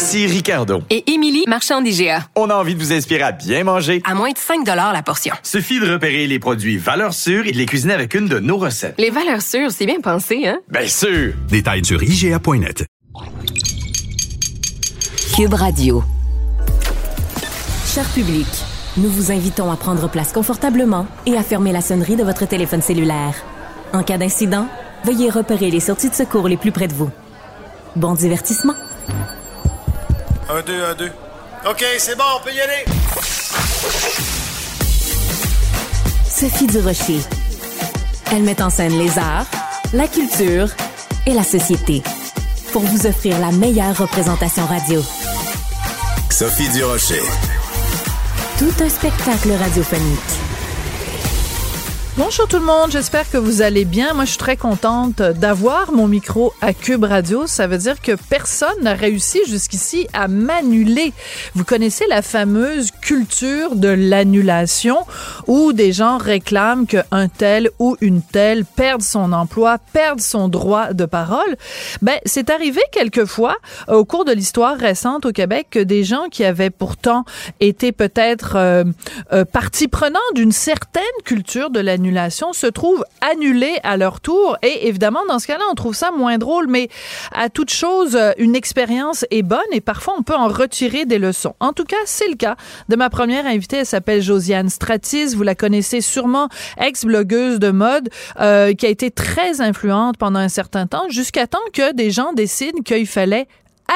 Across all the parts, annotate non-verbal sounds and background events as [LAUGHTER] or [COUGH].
Ici Ricardo. Et Émilie, marchand d'IGA. On a envie de vous inspirer à bien manger. À moins de 5 la portion. Suffit de repérer les produits valeurs sûres et de les cuisiner avec une de nos recettes. Les valeurs sûres, c'est bien pensé, hein? Bien sûr! Détails sur IGA.net. Cube Radio. Cher public, nous vous invitons à prendre place confortablement et à fermer la sonnerie de votre téléphone cellulaire. En cas d'incident, veuillez repérer les sorties de secours les plus près de vous. Bon divertissement. Un, deux, un, deux. OK, c'est bon, on peut y aller. Sophie Durocher. Elle met en scène les arts, la culture et la société pour vous offrir la meilleure représentation radio. Sophie Durocher. Tout un spectacle radiophonique. Bonjour tout le monde, j'espère que vous allez bien. Moi, je suis très contente d'avoir mon micro à Cube Radio. Ça veut dire que personne n'a réussi jusqu'ici à m'annuler. Vous connaissez la fameuse culture de l'annulation où des gens réclament qu'un tel ou une telle perde son emploi, perde son droit de parole. Ben, c'est arrivé quelquefois au cours de l'histoire récente au Québec que des gens qui avaient pourtant été peut-être euh, euh, partie prenante d'une certaine culture de l'annulation se trouvent annulés à leur tour. Et évidemment, dans ce cas-là, on trouve ça moins drôle, mais à toute chose, euh, une expérience est bonne et parfois on peut en retirer des leçons. En tout cas, c'est le cas de ma première invitée. Elle s'appelle Josiane Stratis. Vous la connaissez sûrement, ex-blogueuse de mode, euh, qui a été très influente pendant un certain temps, jusqu'à temps que des gens décident qu'il fallait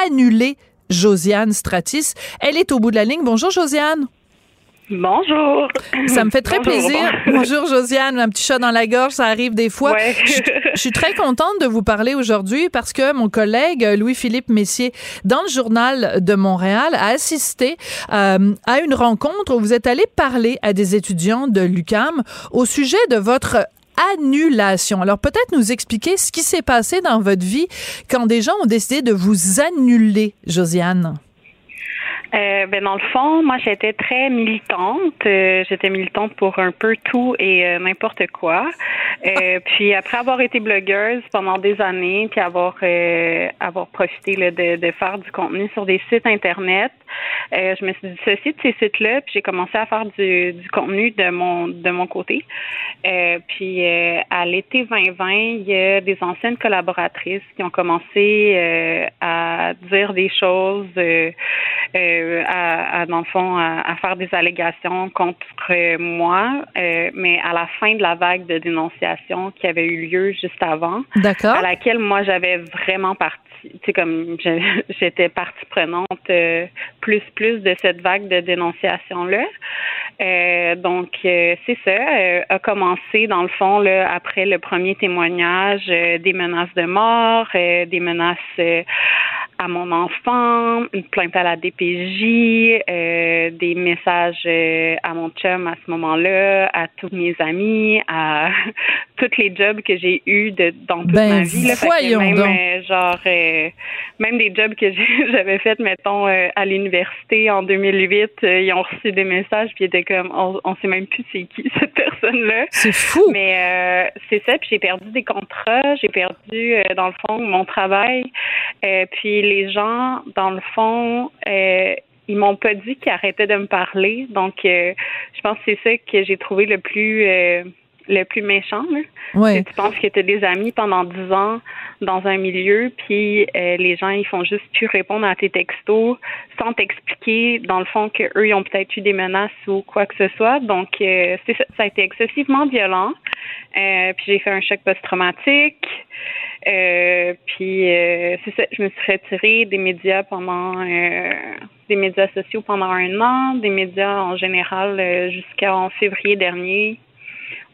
annuler Josiane Stratis. Elle est au bout de la ligne. Bonjour, Josiane. Bonjour. Ça me fait très plaisir. [LAUGHS] Bonjour Josiane, un petit chat dans la gorge, ça arrive des fois. Je, suis très contente de vous parler aujourd'hui parce que mon collègue Louis-Philippe Messier, dans le journal de Montréal, a assisté euh, à une rencontre où vous êtes allé parler à des étudiants de l'UCAM au sujet de votre annulation. Alors peut-être nous expliquer ce qui s'est passé dans votre vie quand des gens ont décidé de vous annuler, Josiane. Euh, ben dans le fond, moi j'étais très militante. Euh, j'étais militante pour un peu tout et euh, n'importe quoi. Euh, [LAUGHS] puis après avoir été blogueuse pendant des années, puis avoir avoir profité là, de, de, faire du contenu sur des sites internet, je me suis dissociée de ces sites-là, puis j'ai commencé à faire du, du contenu de mon de mon côté. puis à l'été 2020, il y a des anciennes collaboratrices qui ont commencé à dire des choses. Euh, à, à, dans le fond, à, faire des allégations contre moi, euh, mais à la fin de la vague de dénonciation qui avait eu lieu juste avant, à laquelle moi j'avais vraiment parti tu sais comme [LAUGHS] j'étais partie prenante euh, plus plus de cette vague de dénonciation là. Euh, donc c'est ça a commencé dans le fond là après le premier témoignage des menaces de mort, des menaces à mon enfant, une plainte à la DPJ, euh, des messages euh, à mon chum à ce moment-là, à tous mes amis, à [LAUGHS] tous les jobs que j'ai eus de, dans toute ben, ma vie. Là, même, donc. Euh, genre, euh, même des jobs que [LAUGHS] j'avais fait, mettons, euh, à l'université en 2008, ils ont reçu des messages puis ils étaient comme, on, on sait même plus c'est qui [LAUGHS] cette personne-là. C'est fou. Mais c'est ça, puis j'ai perdu des contrats, j'ai perdu, dans le fond, mon travail. puis les gens, dans le fond, euh, ils m'ont pas dit qu'ils arrêtaient de me parler. Donc, euh, je pense que c'est ça que j'ai trouvé le plus euh, le plus méchant. Ouais. Tu penses que tu des amis pendant dix ans dans un milieu, puis euh, les gens ils font juste plus répondre à tes textos sans t'expliquer dans le fond que eux ils ont peut-être eu des menaces ou quoi que ce soit. Donc euh, c'est ça, ça, a été excessivement violent. Euh, puis j'ai fait un choc post-traumatique. Euh, puis euh, c'est ça, je me suis retirée des médias pendant des médias sociaux pendant un an, des médias en général jusqu'en février dernier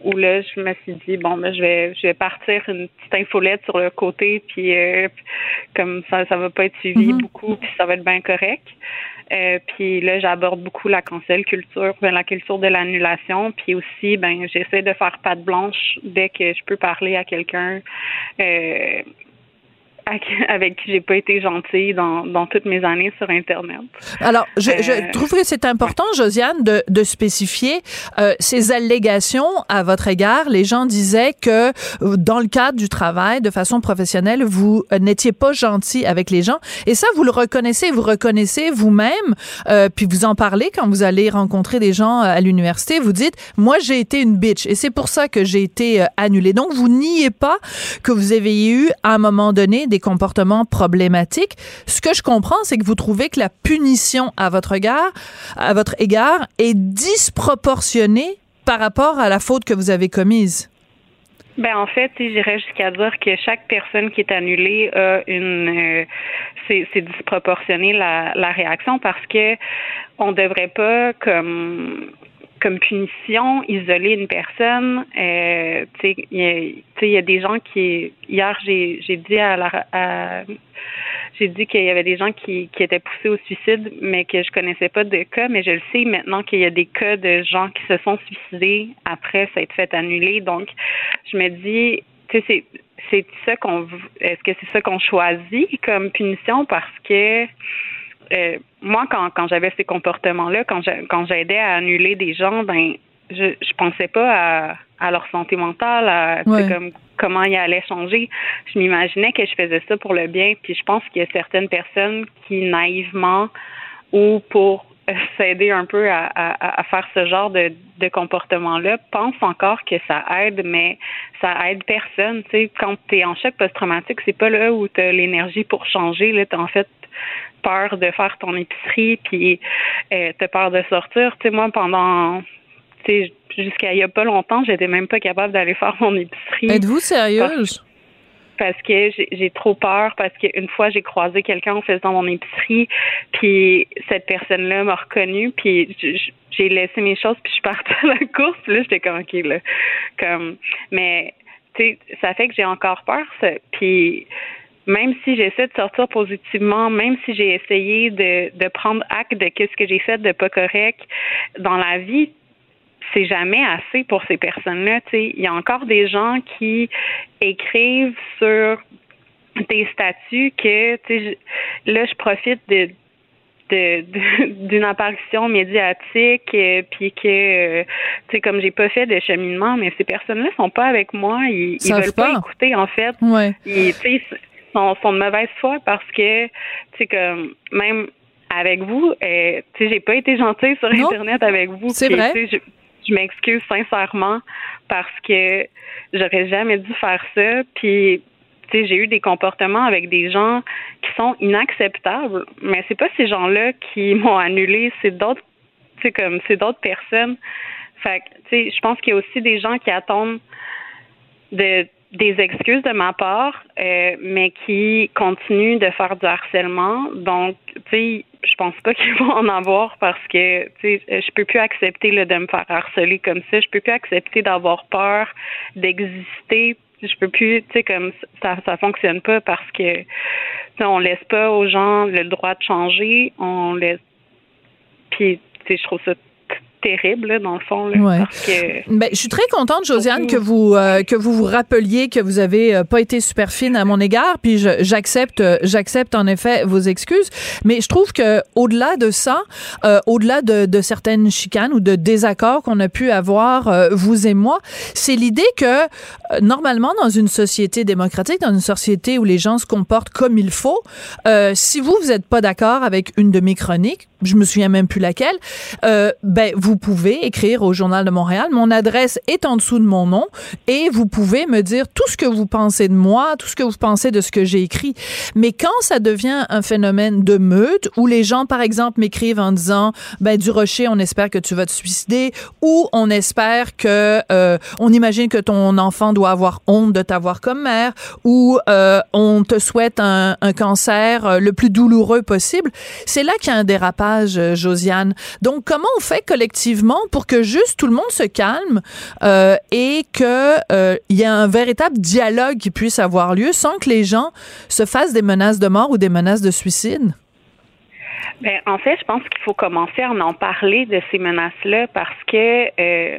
où là, je me suis dit, bon, ben, je vais, je vais partir une petite infolette sur le côté, puis euh, comme ça, ça va pas être suivi Mhm. beaucoup, puis ça va être bien correct. Euh, puis là, j'aborde beaucoup la cancel culture, ben, la culture de l'annulation, puis aussi, ben, j'essaie de faire patte blanche dès que je peux parler à quelqu'un. Euh, avec qui j'ai pas été gentille dans, dans toutes mes années sur Internet. Alors, je, je Euh, trouve que c'est important, Josiane, de, de spécifier euh, ces allégations à votre égard. Les gens disaient que euh, dans le cadre du travail, de façon professionnelle, vous euh, n'étiez pas gentil avec les gens. Et ça, vous le reconnaissez, vous reconnaissez vous-même, euh, puis vous en parlez quand vous allez rencontrer des gens à l'université. Vous dites, moi, j'ai été une bitch, et c'est pour ça que j'ai été annulée. Donc, vous niez pas que vous avez eu, à un moment donné, des comportements problématiques. Ce que je comprends, c'est que vous trouvez que la punition à votre égard, à votre égard, est disproportionnée par rapport à la faute que vous avez commise. Ben en fait, j'irais jusqu'à dire que chaque personne qui est annulée a une euh, c'est c'est disproportionné la, la réaction parce que on devrait pas comme comme punition isoler une personne. Euh, il y, y a des gens qui hier j'ai dit à la à, j'ai dit qu'il y avait des gens qui, qui étaient poussés au suicide, mais que je connaissais pas de cas, mais je le sais maintenant qu'il y a des cas de gens qui se sont suicidés après s'être fait annuler. Donc, je me dis, tu sais, c'est c'est ça qu'on est-ce que c'est ça qu'on choisit comme punition? Parce que euh, moi quand quand j'avais ces comportements là quand quand j'aidais à annuler des gens ben je je pensais pas à à leur santé mentale à Ouais. comme comment ils allaient changer je m'imaginais que je faisais ça pour le bien puis je pense qu'il y a certaines personnes qui naïvement ou pour euh, [LAUGHS] s'aider un peu à, à, à faire ce genre de, de comportement-là, pense encore que ça aide, mais ça aide personne. Tu sais, quand tu es en choc post-traumatique, c'est pas là où tu as l'énergie pour changer. Là, en fait peur de faire ton épicerie, puis euh, tu peur de sortir. Tu sais, moi, pendant tu sais, jusqu'à il y a pas longtemps, j'étais même pas capable d'aller faire mon épicerie Êtes-vous sérieuse? parce que j'ai trop peur parce qu'une fois j'ai croisé quelqu'un en faisant mon épicerie puis cette personne-là m'a reconnue puis j'ai laissé mes choses puis je suis partie à la course puis là j'étais comme ok là comme mais tu sais ça fait que j'ai encore peur ça puis même si j'essaie de sortir positivement, même si j'ai essayé de, de prendre acte de qu'est-ce que j'ai fait de pas correct dans la vie, c'est jamais assez pour ces personnes-là. Il y a encore des gens qui écrivent sur des statuts que là je profite de [LAUGHS] d'une apparition médiatique euh, puis que euh, tu sais comme j'ai pas fait de cheminement mais ces personnes-là sont pas avec moi ils, ils veulent pas. pas. écouter en fait Ouais. ils sont, sont de mauvaise foi parce que tu sais comme même avec vous euh, tu sais j'ai pas été gentille sur Non. internet avec vous C'est vrai. je, je m'excuse sincèrement parce que j'aurais jamais dû faire ça puis tu sais, j'ai eu des comportements avec des gens qui sont inacceptables, mais c'est pas ces gens-là qui m'ont annulé, c'est d'autres, tu sais, comme c'est d'autres personnes. Fait que, tu sais, je pense qu'il y a aussi des gens qui attendent de des excuses de ma part, euh, mais qui continuent de faire du harcèlement. Donc, tu sais, je pense pas [LAUGHS] qu'ils vont en avoir parce que, tu sais, je peux plus accepter là, de me faire harceler comme ça. Je peux plus accepter d'avoir peur d'exister. Je peux plus, tu sais, comme ça, ça fonctionne pas parce que, on laisse pas aux gens le droit de changer. On laisse, puis, tu sais, je trouve ça terrible là, dans le fond, là, Ouais. parce que. Ben, je suis très contente, Josiane, que vous euh, que vous vous rappeliez que vous avez euh, pas été super fine à mon égard, puis j'accepte euh, j'accepte en effet vos excuses, mais je trouve que au-delà de ça, euh, au-delà de, de certaines chicanes ou de désaccords qu'on a pu avoir euh, vous et moi, c'est l'idée que normalement dans une société démocratique, dans une société où les gens se comportent comme il faut, euh, si vous vous n'êtes pas d'accord avec une de mes chroniques, je me souviens même plus laquelle, euh, ben vous pouvez écrire au Journal de Montréal. Mon adresse est en dessous de mon nom et vous pouvez me dire tout ce que vous pensez de moi, tout ce que vous pensez de ce que j'ai écrit. Mais quand ça devient un phénomène de meute où les gens, par exemple, m'écrivent en disant ben du Rocher, on espère que tu vas te suicider ou on espère que euh, on imagine que ton enfant doit avoir honte de t'avoir comme mère ou euh, on te souhaite un, un cancer euh, le plus douloureux possible, c'est là qu'il y a un dérapage euh, Josiane. Donc, comment on fait collectivement pour que juste tout le monde se calme euh, et que euh, il y ait un véritable dialogue qui puisse avoir lieu sans que les gens se fassent des menaces de mort ou des menaces de suicide? Ben, en fait, je pense qu'il faut commencer à en parler de ces menaces-là parce que, euh,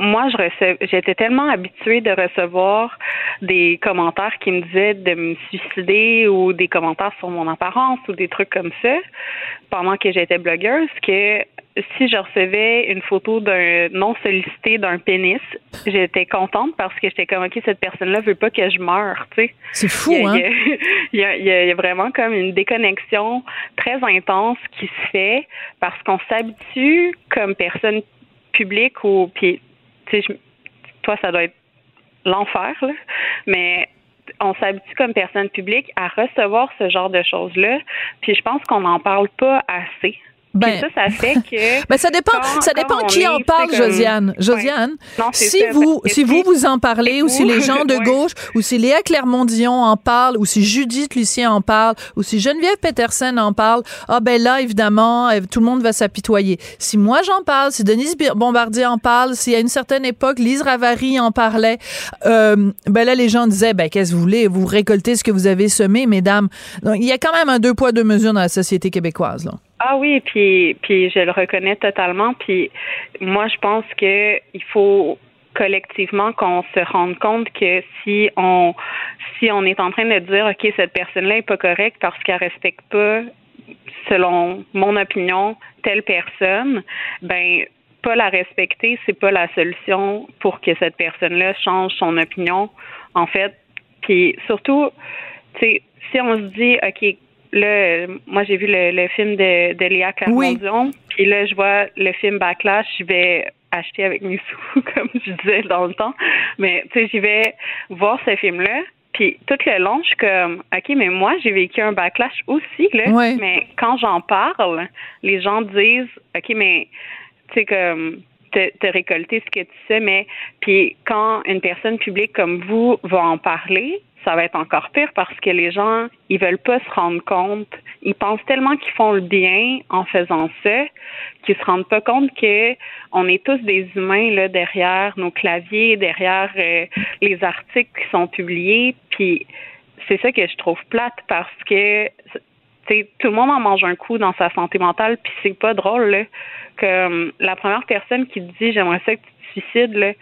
moi, je recevais, j'étais tellement habituée de recevoir des commentaires qui me disaient de me suicider ou des commentaires sur mon apparence ou des trucs comme ça pendant que j'étais blogueuse que si je recevais une photo d'un non sollicité d'un pénis, j'étais contente parce que j'étais comme ok cette personne-là veut pas que je meure, tu sais. C'est fou, il y a, hein? Il y, a, [LAUGHS] il y a- il y a vraiment comme une déconnexion très intense qui se fait parce qu'on s'habitue comme personne publique ou puis toi ça doit être l'enfer mais on s'habitue comme personne publique à recevoir ce genre de choses-là, puis je pense qu'on n'en parle pas assez. Ben- ça, ça fait que. [LAUGHS] Ben, ça dépend, quand- ça dépend qui est, en parle, sais, comme- Josiane. Ouais. Josiane, Non, si ça, vous, si vous vous en parlez, ou si les gens de [LAUGHS] gauche, ou si Léa Clermont-Dion en parle, ou si Judith Lucien en parle, ou si Geneviève Peterson en parle, ah ben là, évidemment, euh, tout le monde va s'apitoyer. Si moi j'en parle, si Denise Bombardier en parle, si à une certaine époque, Lise Ravary en parlait, euh, ben là, les gens disaient, ben qu'est-ce que vous voulez, vous récoltez ce que vous avez semé, mesdames. Donc, il y a quand même un deux poids, deux mesures dans la société québécoise, là. Ah oui, puis puis je le reconnais totalement. Puis moi, je pense que il faut collectivement qu'on se rende compte que si on si on est en train de dire ok cette personne-là est pas correcte parce qu'elle respecte pas selon mon opinion telle personne, ben pas la respecter, c'est pas la solution pour que cette personne-là change son opinion. En fait, puis surtout, tu sais, si on se dit ok là, moi j'ai vu le, le film de, de Léa Clermont-Dion, puis là je vois le film Backlash, je vais acheter avec mes [LAUGHS] sous, comme je disais dans le temps, mais tu sais, j'y vais voir ce film-là, puis tout le long, je suis comme, ok, mais moi j'ai vécu un backlash aussi, là, mais quand j'en parle, les gens disent, ok, mais tu sais comme te, te récolter ce que tu sais, mais puis quand une personne publique comme vous va en parler, ça va être encore pire parce que les gens, ils veulent pas se rendre compte. Ils pensent tellement qu'ils font le bien en faisant ça qu'ils se rendent pas compte que on est tous des humains là derrière nos claviers, derrière euh, les articles qui sont publiés. Puis c'est ça que je trouve plate parce que tout le monde en mange un coup dans sa santé mentale, puis c'est pas drôle là, que euh, la première personne qui te dit j'aimerais ça que tu te suicides là,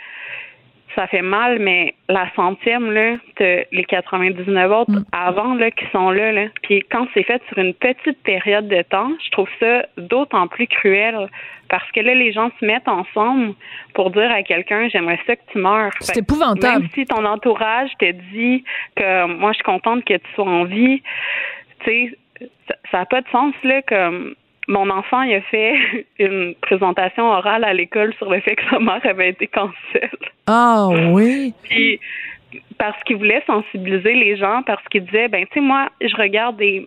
ça fait mal, mais la centième, là, t'as les 99 autres avant là, qui sont là, là. Puis quand c'est fait sur une petite période de temps, je trouve ça d'autant plus cruel. Parce que là, les gens se mettent ensemble pour dire à quelqu'un j'aimerais ça que tu meurs. C'est épouvantable. Même si ton entourage te dit que moi je suis contente que tu sois en vie, tu sais, ça n'a pas de sens là comme mon enfant il a fait [LAUGHS] une présentation orale à l'école sur le fait que sa mère avait été cancel. Ah oui? Puis parce qu'il voulait sensibiliser les gens, parce qu'il disait ben tu sais moi je regarde des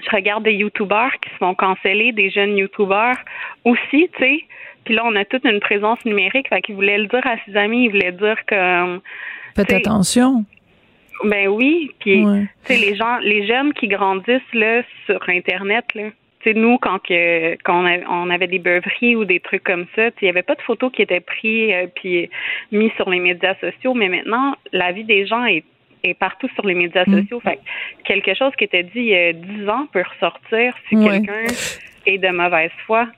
je regarde des youtubeurs qui se font canceller, des jeunes youtubeurs aussi, tu sais. Puis là on a toute une présence numérique, fait qu'il voulait le dire à ses amis, il voulait dire que Faites attention. Ben oui, puis Ouais. tu sais les gens, les jeunes qui grandissent là sur internet là. Tu sais nous quand que quand on, a- on avait des beuveries ou des trucs comme ça, il y avait pas de photos qui étaient prises euh, puis mis sur les médias sociaux, mais maintenant la vie des gens est est partout sur les médias Mm. sociaux. Fait que quelque chose qui était dit il y a 10 ans peut ressortir si Ouais. quelqu'un est de mauvaise foi.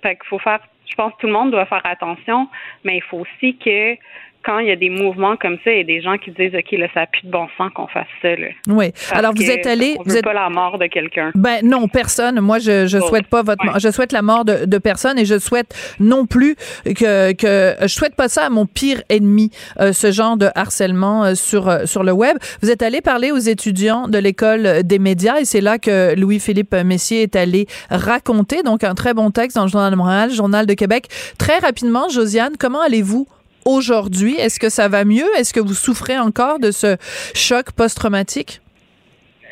Fait qu'il faut faire, je pense que tout le monde doit faire attention, mais il faut aussi que quand il y a des mouvements comme ça, il y a des gens qui disent OK, là, ça n'a plus de bon sens qu'on fasse ça. Là, Oui. Parce Alors vous êtes allé, vous êtes pas la mort de quelqu'un. Ben non, personne. Moi, je je souhaite pas votre, ouais. je souhaite la mort de, de personne et je souhaite non plus que que je souhaite pas ça à mon pire ennemi, euh, ce genre de harcèlement euh, sur euh, sur le web. Vous êtes allé parler aux étudiants de l'école des médias et c'est là que Louis-Philippe Messier est allé raconter donc un très bon texte dans le journal de Montréal, journal de Québec. Très rapidement, Josiane, comment allez-vous? Aujourd'hui, est-ce que ça va mieux? Est-ce que vous souffrez encore de ce choc post-traumatique?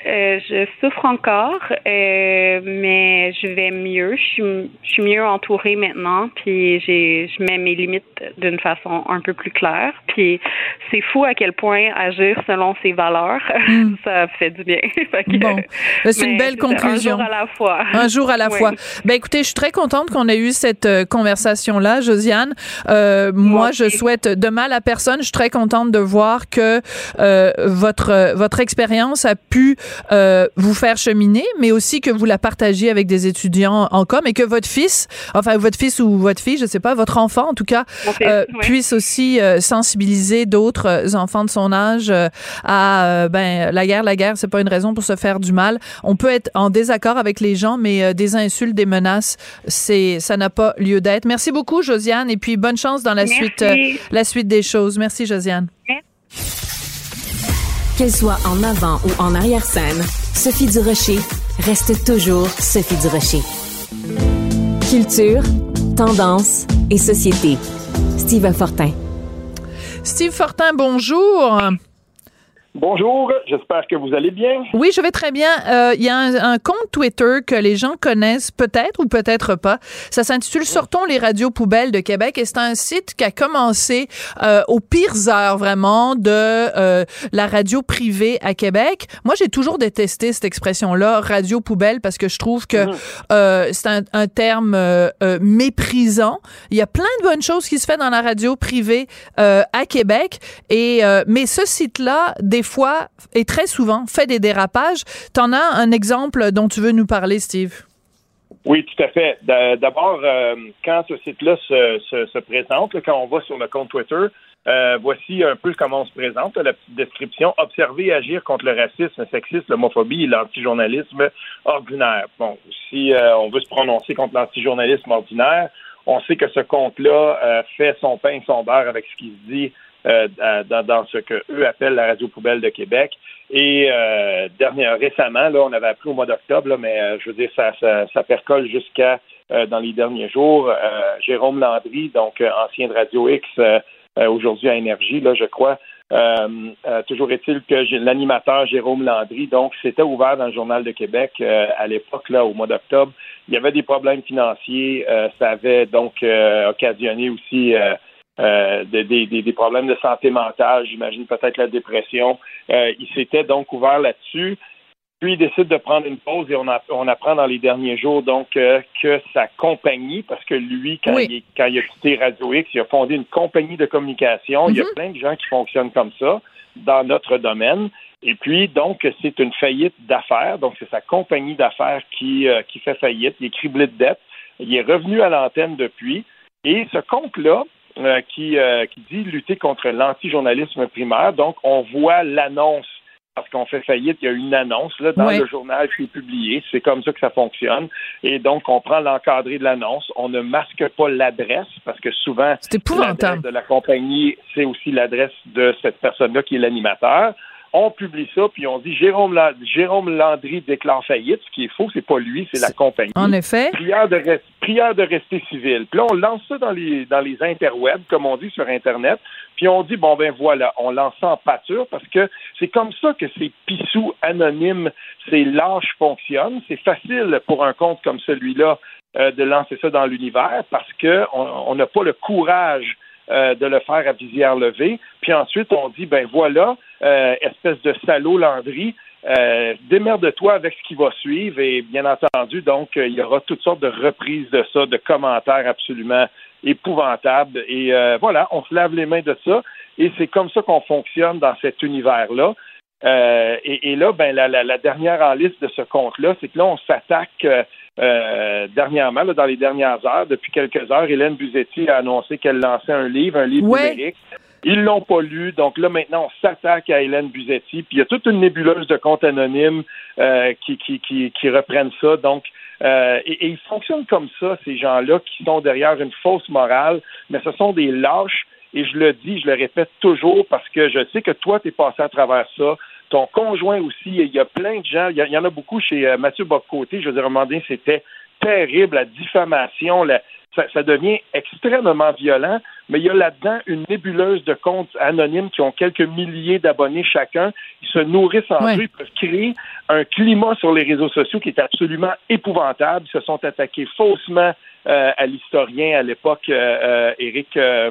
Euh, je souffre encore, euh, mais je vais mieux. Je suis, je suis mieux entourée maintenant, puis j'ai, je mets mes limites d'une façon un peu plus claire. Puis c'est fou à quel point agir selon ses valeurs, Mm. [LAUGHS] ça fait du bien. [LAUGHS] Fait que- Bon, Ben, c'est une belle conclusion. Un jour à la fois. Un jour à la [LAUGHS] Oui. fois. Ben écoutez, je suis très contente qu'on ait eu cette euh, conversation-là, Josiane. Euh, moi, je aussi. souhaite de mal à personne. Je suis très contente de voir que euh, votre euh, votre expérience a pu euh, vous faire cheminer, mais aussi que vous la partagiez avec des étudiants en com et que votre fils, enfin votre fils ou votre fille, je sais pas, votre enfant en tout cas, euh, oui. puisse aussi euh, sensibiliser d'autres euh, enfants de son âge euh, à ben la guerre, la guerre, c'est pas une raison pour se faire du mal. On peut être en désaccord avec les gens, mais euh, des insultes, des menaces, c'est ça n'a pas lieu d'être. Merci beaucoup, Josiane, et puis bonne chance dans la Merci. suite la suite des choses. Merci, Josiane. Qu'elle soit en avant ou en arrière-scène, Sophie Durocher reste toujours Sophie Durocher. Culture, tendance et société. Steve Fortin. Steve Fortin, bonjour. Bonjour, j'espère que vous allez bien. Oui, je vais très bien. Euh, Il y a un, un compte Twitter que les gens connaissent peut-être ou peut-être pas. Ça s'intitule Sortons les radios poubelles de Québec et c'est un site qui a commencé euh, aux pires heures vraiment de euh, la radio privée à Québec. Moi, j'ai toujours détesté cette expression-là, radio poubelle, parce que je trouve que euh, c'est un, un terme euh, euh, méprisant. Il y a plein de bonnes choses qui se fait dans la radio privée euh, à Québec et euh, mais ce site-là, des fois et très souvent fait des dérapages. T'en as un exemple dont tu veux nous parler, Steve? Oui, tout à fait. D'abord, euh, quand ce site-là se, se- se présente, quand on va sur le compte Twitter, euh, voici un peu comment on se présente, la petite description. Observer et agir contre le racisme, le sexisme, l'homophobie et l'antijournalisme ordinaire. Bon, si euh, on veut se prononcer contre l'antijournalisme ordinaire, on sait que ce compte-là fait son pain et son beurre avec ce qui se dit euh, dans, dans ce que eux appellent la radio poubelle de Québec. Et euh, dernière, récemment, là, on avait appris au mois d'octobre, mais euh, je veux dire, ça, ça, ça percole jusqu'à euh, dans les derniers jours. Euh, Jérôme Landry, donc euh, ancien de Radio X, aujourd'hui à Énergie, là, je crois. Toujours est-il que l'animateur Jérôme Landry, donc, c'était ouvert dans le Journal de Québec à l'époque, là, au mois d'octobre. Il y avait des problèmes financiers. ça avait donc occasionné aussi euh, des, des- des- problèmes de santé mentale, j'imagine peut-être la dépression. Euh, il s'était donc ouvert là-dessus. Puis il décide de prendre une pause et on, a- on apprend dans les derniers jours donc euh, que sa compagnie, parce que lui, quand, Oui. il, quand il a quitté Radio X, il a fondé une compagnie de communication. Il y a Mhm. plein de gens qui fonctionnent comme ça dans notre domaine. Et puis, donc, c'est une faillite d'affaires. Donc, c'est sa compagnie d'affaires qui, euh, qui fait faillite. Il est criblé de dettes. Il est revenu à l'antenne depuis. Et ce compte-là, euh, qui, euh, qui dit lutter contre l'antijournalisme primaire, donc, on voit l'annonce parce qu'on fait faillite, il y a une annonce là, dans le journal qui est publié. C'est comme ça que ça fonctionne. Et donc, on prend l'encadré de l'annonce. On ne masque pas l'adresse parce que souvent, l'adresse de la compagnie, c'est aussi l'adresse de cette personne-là qui est l'animateur. On publie ça, puis on dit Jérôme, La- Jérôme Landry déclare faillite. Ce qui est faux, c'est pas lui, c'est la compagnie. En effet. Prière de, res- prière de rester civil. Puis là, on lance ça dans les, dans les interwebs, comme on dit sur Internet. Puis on dit, bon, ben voilà, on lance ça en pâture parce que c'est comme ça que ces pissous anonymes, ces lâches fonctionnent. C'est facile pour un compte comme celui-là euh, de lancer ça dans l'univers parce que on on n'a pas le courage euh, de le faire à visière levée. Puis ensuite, on dit, ben voilà, euh, espèce de salaud Landry, euh, démerde-toi avec ce qui va suivre et bien entendu, donc, euh, il y aura toutes sortes de reprises de ça, de commentaires absolument épouvantables. Et euh, voilà, on se lave les mains de ça et c'est comme ça qu'on fonctionne dans cet univers-là. Euh, et, et là, ben, la, la- la dernière en liste de ce compte-là, c'est que là, on s'attaque euh, euh, dernièrement, là, dans les dernières heures, depuis quelques heures, Hélène Buzetti a annoncé qu'elle lançait un livre, un livre Ouais. numérique. Ils l'ont pas lu, donc là maintenant on s'attaque à Hélène Buzetti, puis il y a toute une nébuleuse de comptes anonymes euh, qui, qui, qui, qui reprennent ça. Donc euh, et, et ils fonctionnent comme ça, ces gens-là qui sont derrière une fausse morale, mais ce sont des lâches. Et je le dis, je le répète toujours parce que je sais que toi, tu es passé à travers ça. Ton conjoint aussi, il y a plein de gens, il y, en a beaucoup chez euh, Mathieu Boccoté. Je veux dire, c'était terrible, la diffamation, la- ça, devient extrêmement violent, mais il y a là-dedans une nébuleuse de comptes anonymes qui ont quelques milliers d'abonnés chacun. Ils se nourrissent en eux, ils peuvent créer un climat sur les réseaux sociaux qui est absolument épouvantable. Ils se sont attaqués faussement euh, à l'historien à l'époque, euh, Éric. Euh,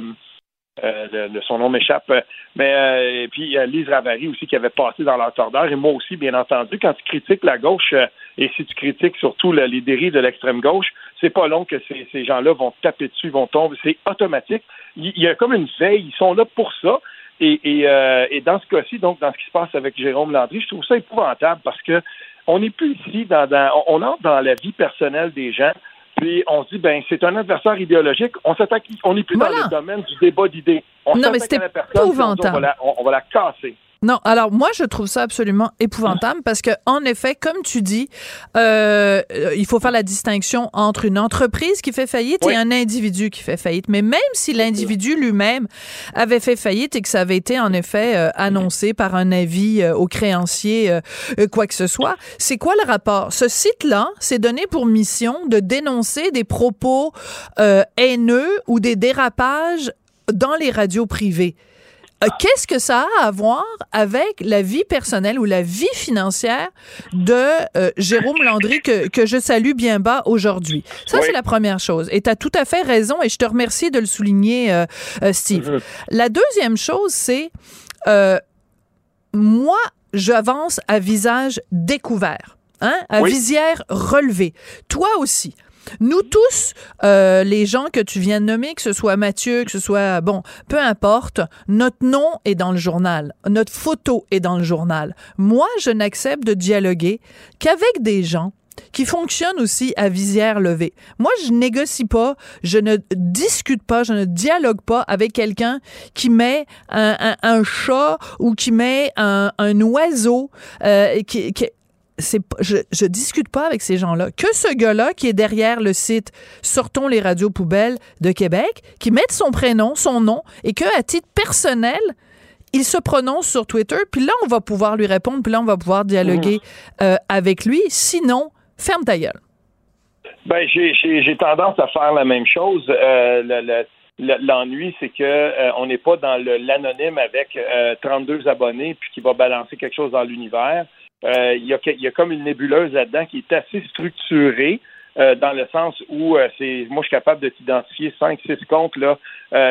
euh, son nom m'échappe. Mais euh, et puis Lise Ravary aussi qui avait passé dans leur tordeur et moi aussi bien entendu quand tu critiques la gauche euh, et si tu critiques surtout les dérives de l'extrême gauche, c'est pas long que ces, ces gens-là vont taper dessus, vont tomber, c'est automatique. Il, y a comme une veille, ils sont là pour ça. Et, et, et dans ce cas-ci, donc dans ce qui se passe avec Jérôme Landry, je trouve ça épouvantable parce que on n'est plus ici dans, dans on entre dans la vie personnelle des gens. Puis on se dit, ben c'est un adversaire idéologique. On s'attaque, on n'est plus dans le domaine du débat d'idées. On non, mais c'était épouvantable. on va la casser. Non, alors moi je trouve ça absolument épouvantable parce que en effet, comme tu dis, euh, il faut faire la distinction entre une entreprise qui fait faillite et un individu qui fait faillite. Mais même si l'individu lui-même avait fait faillite et que ça avait été en effet euh, annoncé par un avis euh, au créancier, euh, quoi que ce soit, c'est quoi le rapport? Ce site-là s'est donné pour mission de dénoncer des propos haineux ou des dérapages dans les radios privées. Euh, qu'est-ce que ça a à voir avec la vie personnelle ou la vie financière de euh, Jérôme Landry que, que je salue bien bas aujourd'hui? Ça, c'est la première chose. Et tu as tout à fait raison et je te remercie de le souligner, euh, Steve. La deuxième chose, c'est moi, j'avance à visage découvert. Hein, à visière relevée. Toi aussi. Nous tous, euh, les gens que tu viens de nommer, que ce soit Mathieu, que ce soit, bon, peu importe, notre nom est dans le journal, notre photo est dans le journal. Moi, je n'accepte de dialoguer qu'avec des gens qui fonctionnent aussi à visière levée. Moi, je négocie pas, je ne discute pas, je ne dialogue pas avec quelqu'un qui met un, chat ou qui met un, oiseau euh, qui, qui, c'est je, je discute pas avec ces gens-là. Que ce gars-là qui est derrière le site Sortons les radios poubelles de Québec, qui mette son prénom, son nom, et que à titre personnel, il se prononce sur Twitter, puis là on va pouvoir lui répondre, puis là on va pouvoir dialoguer mmh. euh, avec lui. Sinon, ferme ta gueule. Ben j'ai tendance à faire la même chose. Euh, L'ennui, c'est que euh, on n'est pas dans l'anonyme avec 32 abonnés puis qui va balancer quelque chose dans l'univers. Euh, il, y a, y a comme une nébuleuse là-dedans qui est assez structurée. Euh, dans le sens où euh, c'est moi je suis capable de t'identifier cinq, six comptes là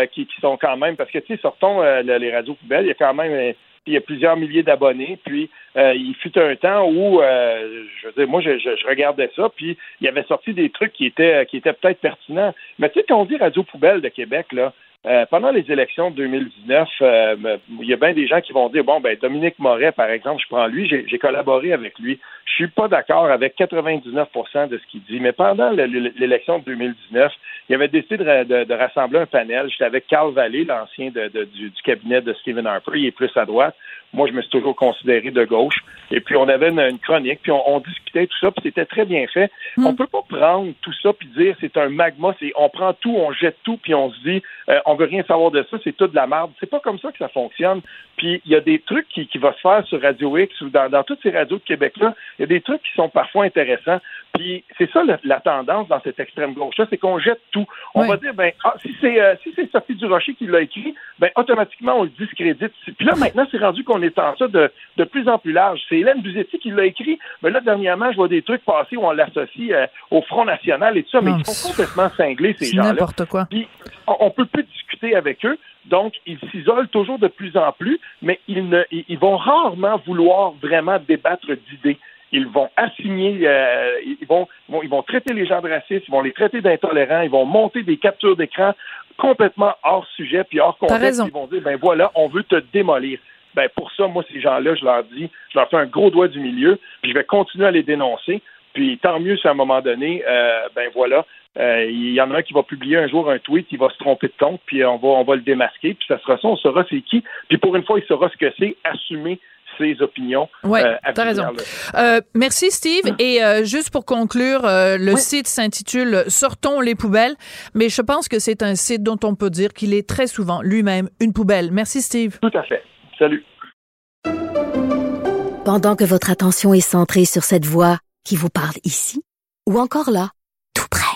qui, qui, sont quand même parce que tu sais sortons les radios poubelles, il y a quand même il y a plusieurs milliers d'abonnés. Puis il fut un temps où je veux dire, moi je, je, regardais ça, puis il y avait sorti des trucs qui étaient qui étaient peut-être pertinents. Mais tu sais, quand on dit Radio Poubelle de Québec, là, euh, pendant les élections de 2019, euh, il y a bien des gens qui vont dire bon ben Dominique Moret, par exemple, je prends lui, j'ai collaboré avec lui. Je suis pas d'accord avec 99% de ce qu'il dit, mais pendant l'élection de 2019, il avait décidé de, rassembler un panel. J'étais avec Carl Vallée, l'ancien du, cabinet de Stephen Harper, il est plus à droite. Moi, je me suis toujours considéré de gauche. Et puis, on avait une, chronique, puis on, discutait tout ça, puis c'était très bien fait. On mm. On peut pas prendre tout ça puis dire c'est un magma, c'est on prend tout, on jette tout, puis on se dit euh, on veut rien savoir de ça, c'est tout de la merde. C'est pas comme ça que ça fonctionne. Puis il y a des trucs qui, qui vont se faire sur Radio X ou dans, dans toutes ces radios de Québec-là, il y a des trucs qui sont parfois intéressants. Puis c'est ça la, tendance dans cette extrême gauche-là, c'est qu'on jette tout. On va dire, ben, ah, si c'est euh, si c'est Sophie Durocher qui l'a écrit, ben automatiquement on le discrédite. Puis là maintenant, c'est rendu qu'on est en ça de, de plus en plus large. C'est Hélène Buzetti qui l'a écrit, mais là dernièrement, je vois des trucs passer où on l'associe euh, au Front National et tout ça, mais ils sont complètement cinglés ces gens-là. N'importe quoi. Puis on, on peut plus discuter avec eux. Donc, ils s'isolent toujours de plus en plus, mais ils, ne, ils vont rarement vouloir vraiment débattre d'idées ils vont assigner, euh, ils, vont, ils vont traiter les gens de racistes, ils vont les traiter d'intolérants, ils vont monter des captures d'écran complètement hors sujet puis hors contexte. Ils vont dire ben voilà, on veut te démolir. Ben pour ça, moi ces gens-là, je leur dis, je leur fais un gros doigt du milieu, puis je vais continuer à les dénoncer. Puis tant mieux si à un moment donné, euh, ben voilà, il y en a un qui va publier un jour un tweet, qui va se tromper de compte, puis on va on va le démasquer, puis ça sera ça, on saura c'est qui. Puis pour une fois, il saura ce que c'est, assumer ses opinions. Oui, euh, t'as raison. Euh, merci Steve. Hum. Et euh, juste pour conclure, le site s'intitule Sortons les poubelles, mais je pense que c'est un site dont on peut dire qu'il est très souvent lui-même une poubelle. Merci Steve. Tout à fait. Salut. Pendant que votre attention est centrée sur cette voix qui vous parle ici, ou encore là, tout près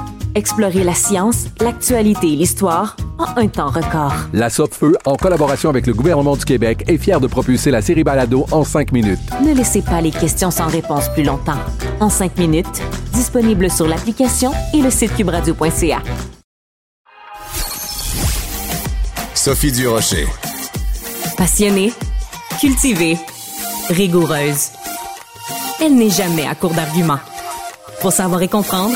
Explorez la science, l'actualité et l'histoire en un temps record. La Feu, en collaboration avec le gouvernement du Québec, est fière de propulser la série Balado en 5 minutes. Ne laissez pas les questions sans réponse plus longtemps. En 5 minutes, disponible sur l'application et le site cubradio.ca. Sophie Durocher. Passionnée, cultivée, rigoureuse. Elle n'est jamais à court d'arguments. Pour savoir et comprendre,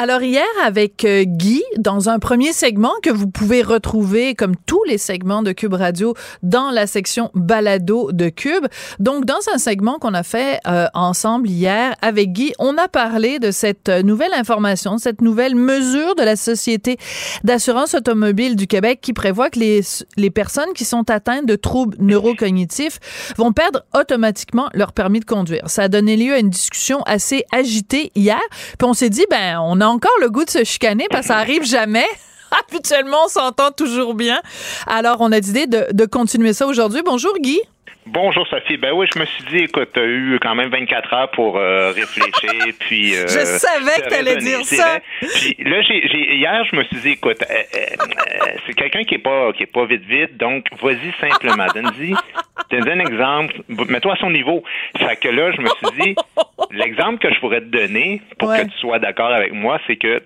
Alors hier avec euh, Guy, dans un premier segment que vous pouvez retrouver comme tous les segments de Cube Radio dans la section balado de Cube. Donc dans un segment qu'on a fait euh, ensemble hier avec Guy, on a parlé de cette nouvelle information, de cette nouvelle mesure de la Société d'assurance automobile du Québec qui prévoit que les, les personnes qui sont atteintes de troubles neurocognitifs vont perdre automatiquement leur permis de conduire. Ça a donné lieu à une discussion assez agitée hier. Puis on s'est dit, ben, on a encore le goût de se chicaner parce que ça arrive jamais. [LAUGHS] Habituellement, on s'entend toujours bien. Alors, on a décidé de, de continuer ça aujourd'hui. Bonjour, Guy. Bonjour Sophie. Ben oui, je me suis dit, écoute, t'as eu quand même 24 heures pour euh, réfléchir, [LAUGHS] puis. euh, Je savais que t'allais raisonner, dire ça. Puis là, j'ai, j'ai- hier, je me suis dit, écoute, euh, euh, euh, c'est quelqu'un qui est pas, qui est pas vite vite, donc vas-y simplement, donne-y, donne un exemple, mets-toi à son niveau. Fait que là, je me suis dit, l'exemple que je pourrais te donner pour Ouais. que tu sois d'accord avec moi, c'est que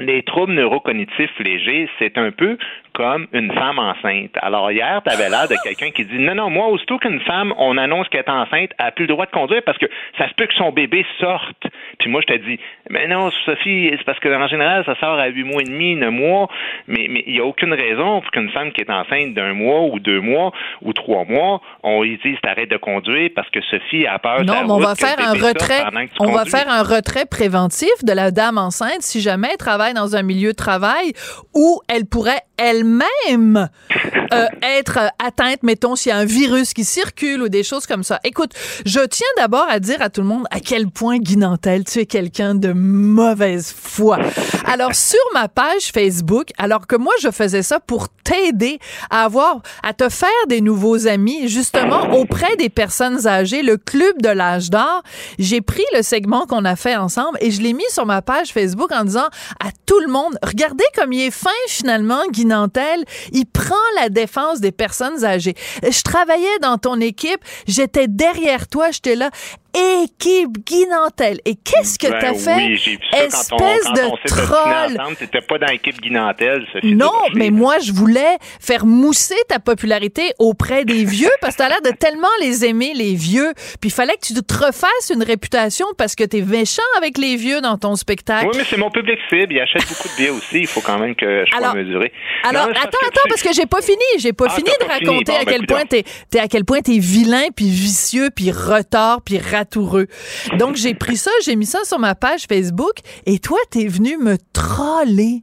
les troubles neurocognitifs légers, c'est un peu comme une femme enceinte. Alors hier, tu avais l'air de quelqu'un qui dit non, non, moi, aussitôt qu'une femme, on annonce qu'elle est enceinte, elle n'a plus le droit de conduire parce que ça se peut que son bébé sorte. Puis moi, je te dis, mais non, Sophie, c'est parce que en général, ça sort à huit mois et demi, neuf mois, mais mais il n'y a aucune raison pour qu'une femme qui est enceinte d'un mois ou deux mois ou trois mois, on lui dise t'arrêtes de conduire parce que Sophie a peur. Non, mais on va faire un retrait. On va faire un retrait préventif de la dame enceinte si jamais elle travaille dans un milieu de travail où elle pourrait elle-même euh, être atteinte, mettons, s'il y a un virus qui circule ou des choses comme ça. Écoute, je tiens d'abord à dire à tout le monde à quel point, Guy Nantel, tu es quelqu'un de mauvaise foi. Alors, sur ma page Facebook, alors que moi, je faisais ça pour t'aider à avoir, à te faire des nouveaux amis, justement, auprès des personnes âgées, le club de l'âge d'or, j'ai pris le segment qu'on a fait ensemble et je l'ai mis sur ma page Facebook en disant à tout le monde, regardez comme il est fin finalement, Guy Nantel. Il prend la défense des personnes âgées. Je travaillais dans ton équipe, j'étais derrière toi, j'étais là. Équipe Guy Nantel. Et qu'est-ce que Ben t'as fait? Oui, j'ai vu ça Espèce quand on, quand de on troll? ensemble. T'étais pas dans l'équipe Guinantel, Sophie. Non, mais moi, je voulais faire mousser ta popularité auprès des [LAUGHS] vieux parce que t'as l'air de tellement les aimer, les vieux. Puis il fallait que tu te refasses une réputation parce que t'es méchant avec les vieux dans ton spectacle. Oui, mais c'est mon public cible. Il achète beaucoup de billets aussi. Il faut quand même que je sois Alors- mesuré. Alors, Non, attends, que attends, parce que j'ai pas fini. J'ai pas Ah, fini de pas raconter Bon, à ben, quel point t'es, t'es à quel point t'es vilain, puis vicieux, puis retard, puis Donc, j'ai pris ça, j'ai mis ça sur ma page Facebook, et toi, t'es venu me troller.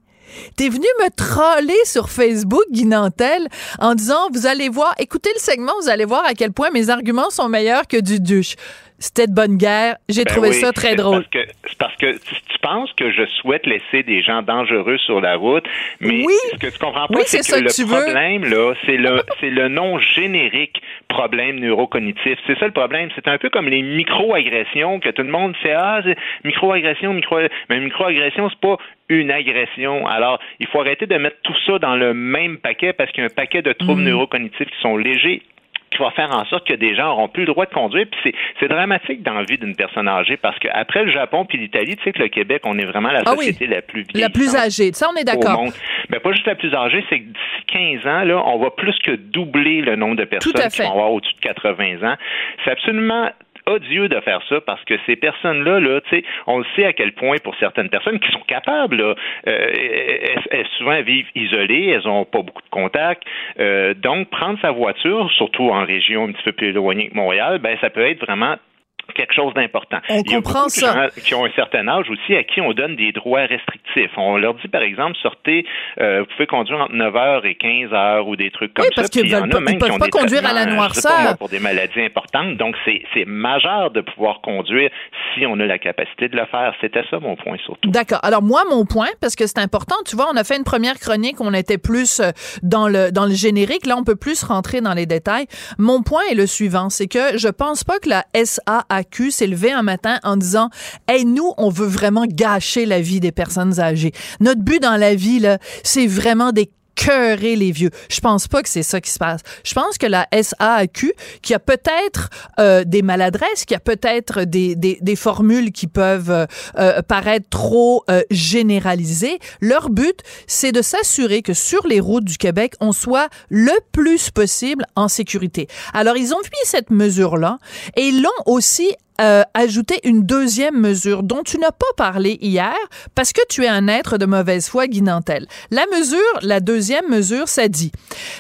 T'es venu me troller sur Facebook, Guy Nantel, en disant, vous allez voir, écoutez le segment, vous allez voir à quel point mes arguments sont meilleurs que du douche. C'était de bonne guerre. J'ai Ben trouvé oui, ça très c'est drôle. Parce que, c'est parce que tu, tu penses que je souhaite laisser des gens dangereux sur la route, mais Oui. ce que tu comprends pas, Oui, c'est que, le veux. problème, là, c'est le, c'est le nom générique problème neurocognitif. C'est ça le problème. C'est un peu comme les micro-agressions que tout le monde fait. Ah, micro-agression, micro, mais micro-agression, c'est pas une agression. Alors, il faut arrêter de mettre tout ça dans le même paquet parce qu'il y a un paquet de troubles Mm. neurocognitifs qui sont légers qui va faire en sorte que des gens n'auront plus le droit de conduire. Puis c'est, c'est dramatique dans la vie d'une personne âgée parce qu'après le Japon puis l'Italie, tu sais que le Québec, on est vraiment la Ah oui. société la plus La plus âgée. Ça, on est d'accord. Mais pas juste la plus âgée, c'est que d'ici 15 ans, là, on va plus que doubler le nombre de personnes qui vont avoir au-dessus de 80 ans. C'est absolument odieux de faire ça parce que ces personnes-là, là, sais, on le sait à quel point pour certaines personnes qui sont capables, là, euh, elles, elles souvent vivent isolées, elles ont pas beaucoup de contacts. Euh, donc, prendre sa voiture, surtout en région un petit peu plus éloignée que Montréal, ben ça peut être vraiment quelque chose d'important. On Il y a comprend de ça. gens qui ont un certain âge aussi à qui on donne des droits restrictifs. On leur dit, par exemple, sortez, euh, vous pouvez conduire entre 9h et 15h ou des trucs comme Oui, ça. parce qu'ils pas- ils peuvent qui ont pas conduire à la noirceur. moi, pour des maladies importantes. Donc, c'est majeur de pouvoir conduire si on a la capacité de le faire. C'était ça mon point surtout. D'accord. Alors moi, mon point, parce que c'est important, tu vois, on a fait une première chronique, on était plus euh, dans le dans le générique. Là, on peut plus rentrer dans les détails. Mon point est le suivant, c'est que je pense pas que la SAAQ s'est levée un matin en disant, hey, nous, on veut vraiment gâcher la vie des personnes âgées. Notre but dans la vie là, c'est vraiment des cœurer les vieux. Je pense pas que c'est ça qui se passe. Je pense que la SAAQ, qui a peut-être euh, des maladresses, qui a peut-être des, des, des formules qui peuvent euh, euh, paraître trop euh, généralisées, leur but, c'est de s'assurer que sur les routes du Québec, on soit le plus possible en sécurité. Alors, ils ont mis cette mesure-là et ils l'ont aussi euh, ajouter une deuxième mesure dont tu n'as pas parlé hier parce que tu es un être de mauvaise foi, Guy. La mesure, la deuxième mesure, ça dit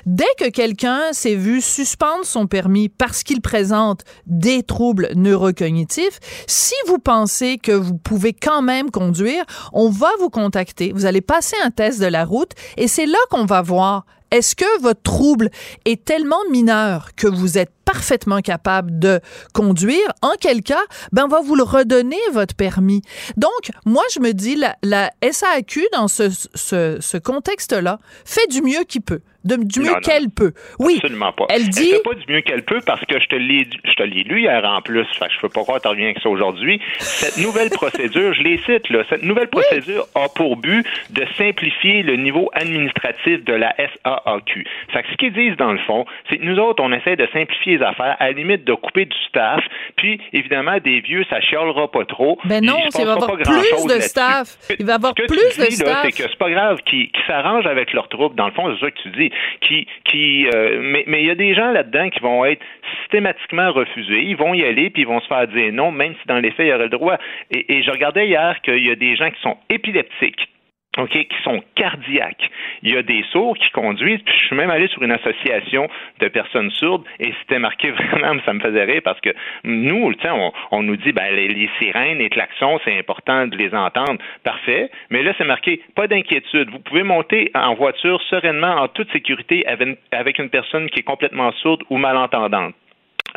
dès que quelqu'un s'est vu suspendre son permis parce qu'il présente des troubles neurocognitifs, si vous pensez que vous pouvez quand même conduire, on va vous contacter. Vous allez passer un test de la route et c'est là qu'on va voir est-ce que votre trouble est tellement mineur que vous êtes parfaitement capable de conduire? En quel cas, ben, on va vous le redonner, votre permis. Donc, moi, je me dis, la, SAQ, dans ce, ce contexte-là, fait du mieux qu'il peut, de, du mieux qu'elle peut. Oui, Absolument pas. elle dit... fait pas du mieux qu'elle peut parce que je te l'ai, je te l'ai lu hier en plus. Fait que je peux pas croire que tu reviens avec ça aujourd'hui. Cette nouvelle procédure, je les cite, là. Cette nouvelle procédure a pour but de simplifier le niveau administratif de la SAAQ. Fait que ce qu'ils disent dans le fond, c'est que nous autres, on essaie de simplifier les affaires, à la limite de couper du staff. Puis, évidemment, des vieux, ça chiolera pas trop. Ben non, il va y avoir plus de staff. Il va y avoir Ce que tu plus de staff. c'est que c'est pas grave qui, qui s'arrangent avec leurs troupes. Dans le fond, c'est ça que tu dis. Qui, qui, euh, mais mais il y a des gens là-dedans qui vont être systématiquement refusés. Ils vont y aller puis ils vont se faire dire non, même si dans les faits il y aurait le droit. Et, et je regardais hier qu'il y a des gens qui sont épileptiques. OK, qui sont cardiaques. Il y a des sourds qui conduisent, puis je suis même allé sur une association de personnes sourdes et c'était marqué [LAUGHS] vraiment, ça me faisait rire parce que nous, on, on nous dit, ben, les, sirènes, les klaxons, c'est important de les entendre. Parfait. Mais là, c'est marqué, pas d'inquiétude. Vous pouvez monter en voiture sereinement, en toute sécurité, avec une personne qui est complètement sourde ou malentendante.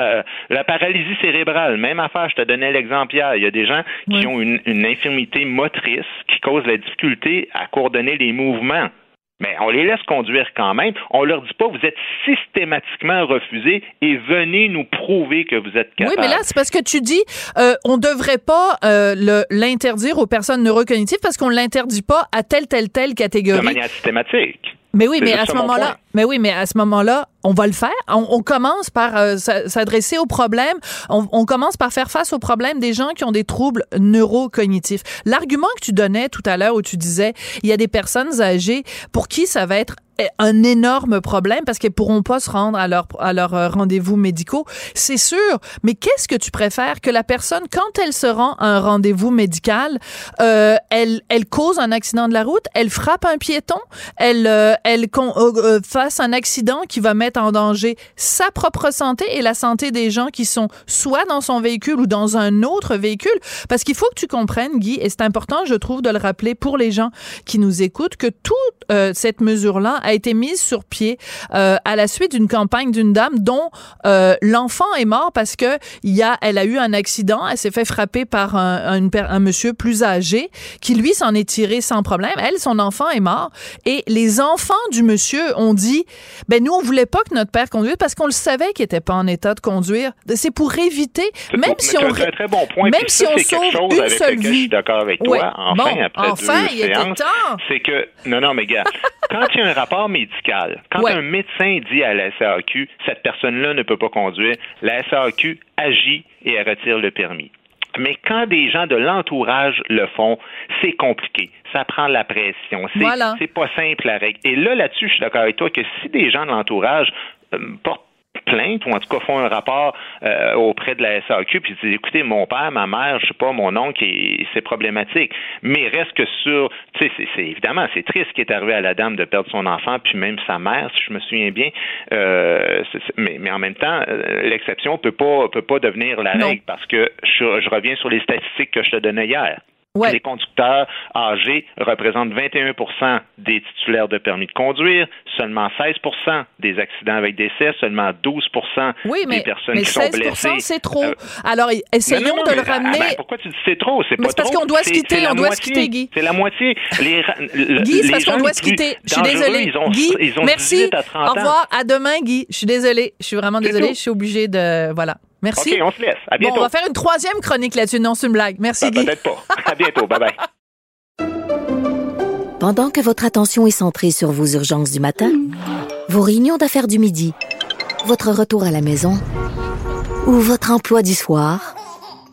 Euh, la paralysie cérébrale, même affaire, je te donnais l'exemple hier. Il y a des gens qui ont une, une infirmité motrice qui cause la difficulté à coordonner les mouvements. Mais on les laisse conduire quand même. On leur dit pas, vous êtes systématiquement refusés et venez nous prouver que vous êtes capable. Oui, mais là, c'est parce que tu dis, euh, on devrait pas euh, l'interdire aux personnes neurocognitives parce qu'on l'interdit pas à telle, telle, telle de catégorie. manière systématique. Mais oui, mais à ce moment-là, mais oui, mais à ce moment-là, on va le faire. On, on commence par euh, s'a- s'adresser aux problèmes. On, on commence par faire face aux problèmes des gens qui ont des troubles neurocognitifs. L'argument que tu donnais tout à l'heure où tu disais, il y a des personnes âgées pour qui ça va être eh, un énorme problème parce qu'elles pourront pas se rendre à leur à leur euh, rendez-vous médicaux, c'est sûr. Mais qu'est-ce que tu préfères que la personne quand elle se rend à un rendez-vous médical, euh, elle elle cause un accident de la route, elle frappe un piéton, elle euh, elle euh, euh, fasse un accident qui va mettre en danger sa propre santé et la santé des gens qui sont soit dans son véhicule ou dans un autre véhicule. Parce qu'il faut que tu comprennes, Guy, et c'est important, je trouve, de le rappeler pour les gens qui nous écoutent, que toute euh, cette mesure-là a été mise sur pied euh, à la suite d'une campagne d'une dame dont euh, l'enfant est mort parce que y a, elle a eu un accident, elle s'est fait frapper par un, un, un monsieur plus âgé qui lui s'en est tiré sans problème. Elle, son enfant est mort et les enfants du monsieur ont dit, ben nous on voulait pas que notre père conduise parce qu'on le savait qu'il était pas en état de conduire. C'est pour éviter, même si on, un très bon point. même si on sauve une seule vie. Je suis d'accord avec toi. Ouais. Enfin, bon, après enfin, deux il était séances, temps. c'est que non, non, mais gars, [LAUGHS] quand il y a un rapport médical, quand Ouais. un médecin dit à la SAQ, cette personne-là ne peut pas conduire, la SAQ agit et elle retire le permis. Mais quand des gens de l'entourage le font, c'est compliqué. Ça prend la pression. C'est Voilà. c'est pas simple la règle. Et là, là-dessus, je suis d'accord avec toi que si des gens de l'entourage euh, portent plainte ou en tout cas font un rapport euh, auprès de la SAQ puis disent écoutez mon père ma mère je sais pas mon oncle c'est problématique. Mais reste que sur tu sais c'est- c'est évidemment c'est triste ce qui est arrivé à la dame de perdre son enfant puis même sa mère si je me souviens bien. Euh, mais, mais en même temps euh, l'exception peut pas peut pas devenir la Non. règle parce que je, je reviens sur les statistiques que je te donnais hier Ouais. les conducteurs âgés représentent 21% des titulaires de permis de conduire, seulement 16% des accidents avec décès, seulement 12 Oui, mais, des personnes mais qui sont 16 blessées. c'est trop. Euh, Alors, essayons non, non, de le ah, ramener. ben, pourquoi tu dis c'est trop? C'est pas parce qu'on doit se quitter, on doit se quitter, Guy. C'est la moitié. Les, ra- le- Guy, c'est parce qu'on doit se quitter. Je suis désolée. Ils ont, Guy, ils ont merci. 18 à 30 Au ans. revoir. À demain, Guy. Je suis désolée. Je suis vraiment désolée. Je suis obligée de. Voilà. Merci. OK, on se laisse. À Bon, bientôt. on va faire une troisième chronique là-dessus. Non, c'est une blague. Merci, Ben, Guy. Peut-être pas. À [LAUGHS] bientôt. Bye bye. Pendant que votre attention est centrée sur vos urgences du matin, vos réunions d'affaires du midi, votre retour à la maison ou votre emploi du soir,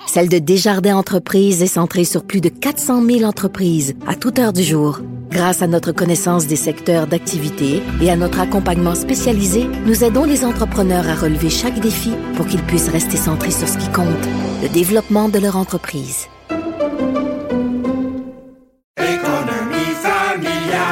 celle de Desjardins Entreprises est centrée sur plus de 400 000 entreprises à toute heure du jour. Grâce à notre connaissance des secteurs d'activité et à notre accompagnement spécialisé, nous aidons les entrepreneurs à relever chaque défi pour qu'ils puissent rester centrés sur ce qui compte, le développement de leur entreprise.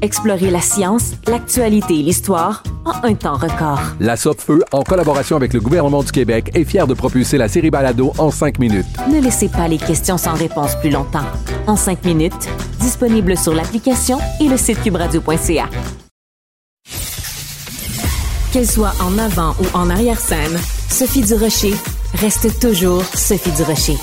Explorez la science, l'actualité et l'histoire en un temps record. La Feu, en collaboration avec le gouvernement du Québec, est fière de propulser la série Balado en cinq minutes. Ne laissez pas les questions sans réponse plus longtemps. En cinq minutes, disponible sur l'application et le site cubradio.ca. Qu'elle soit en avant ou en arrière-scène, Sophie Durocher reste toujours Sophie Durocher.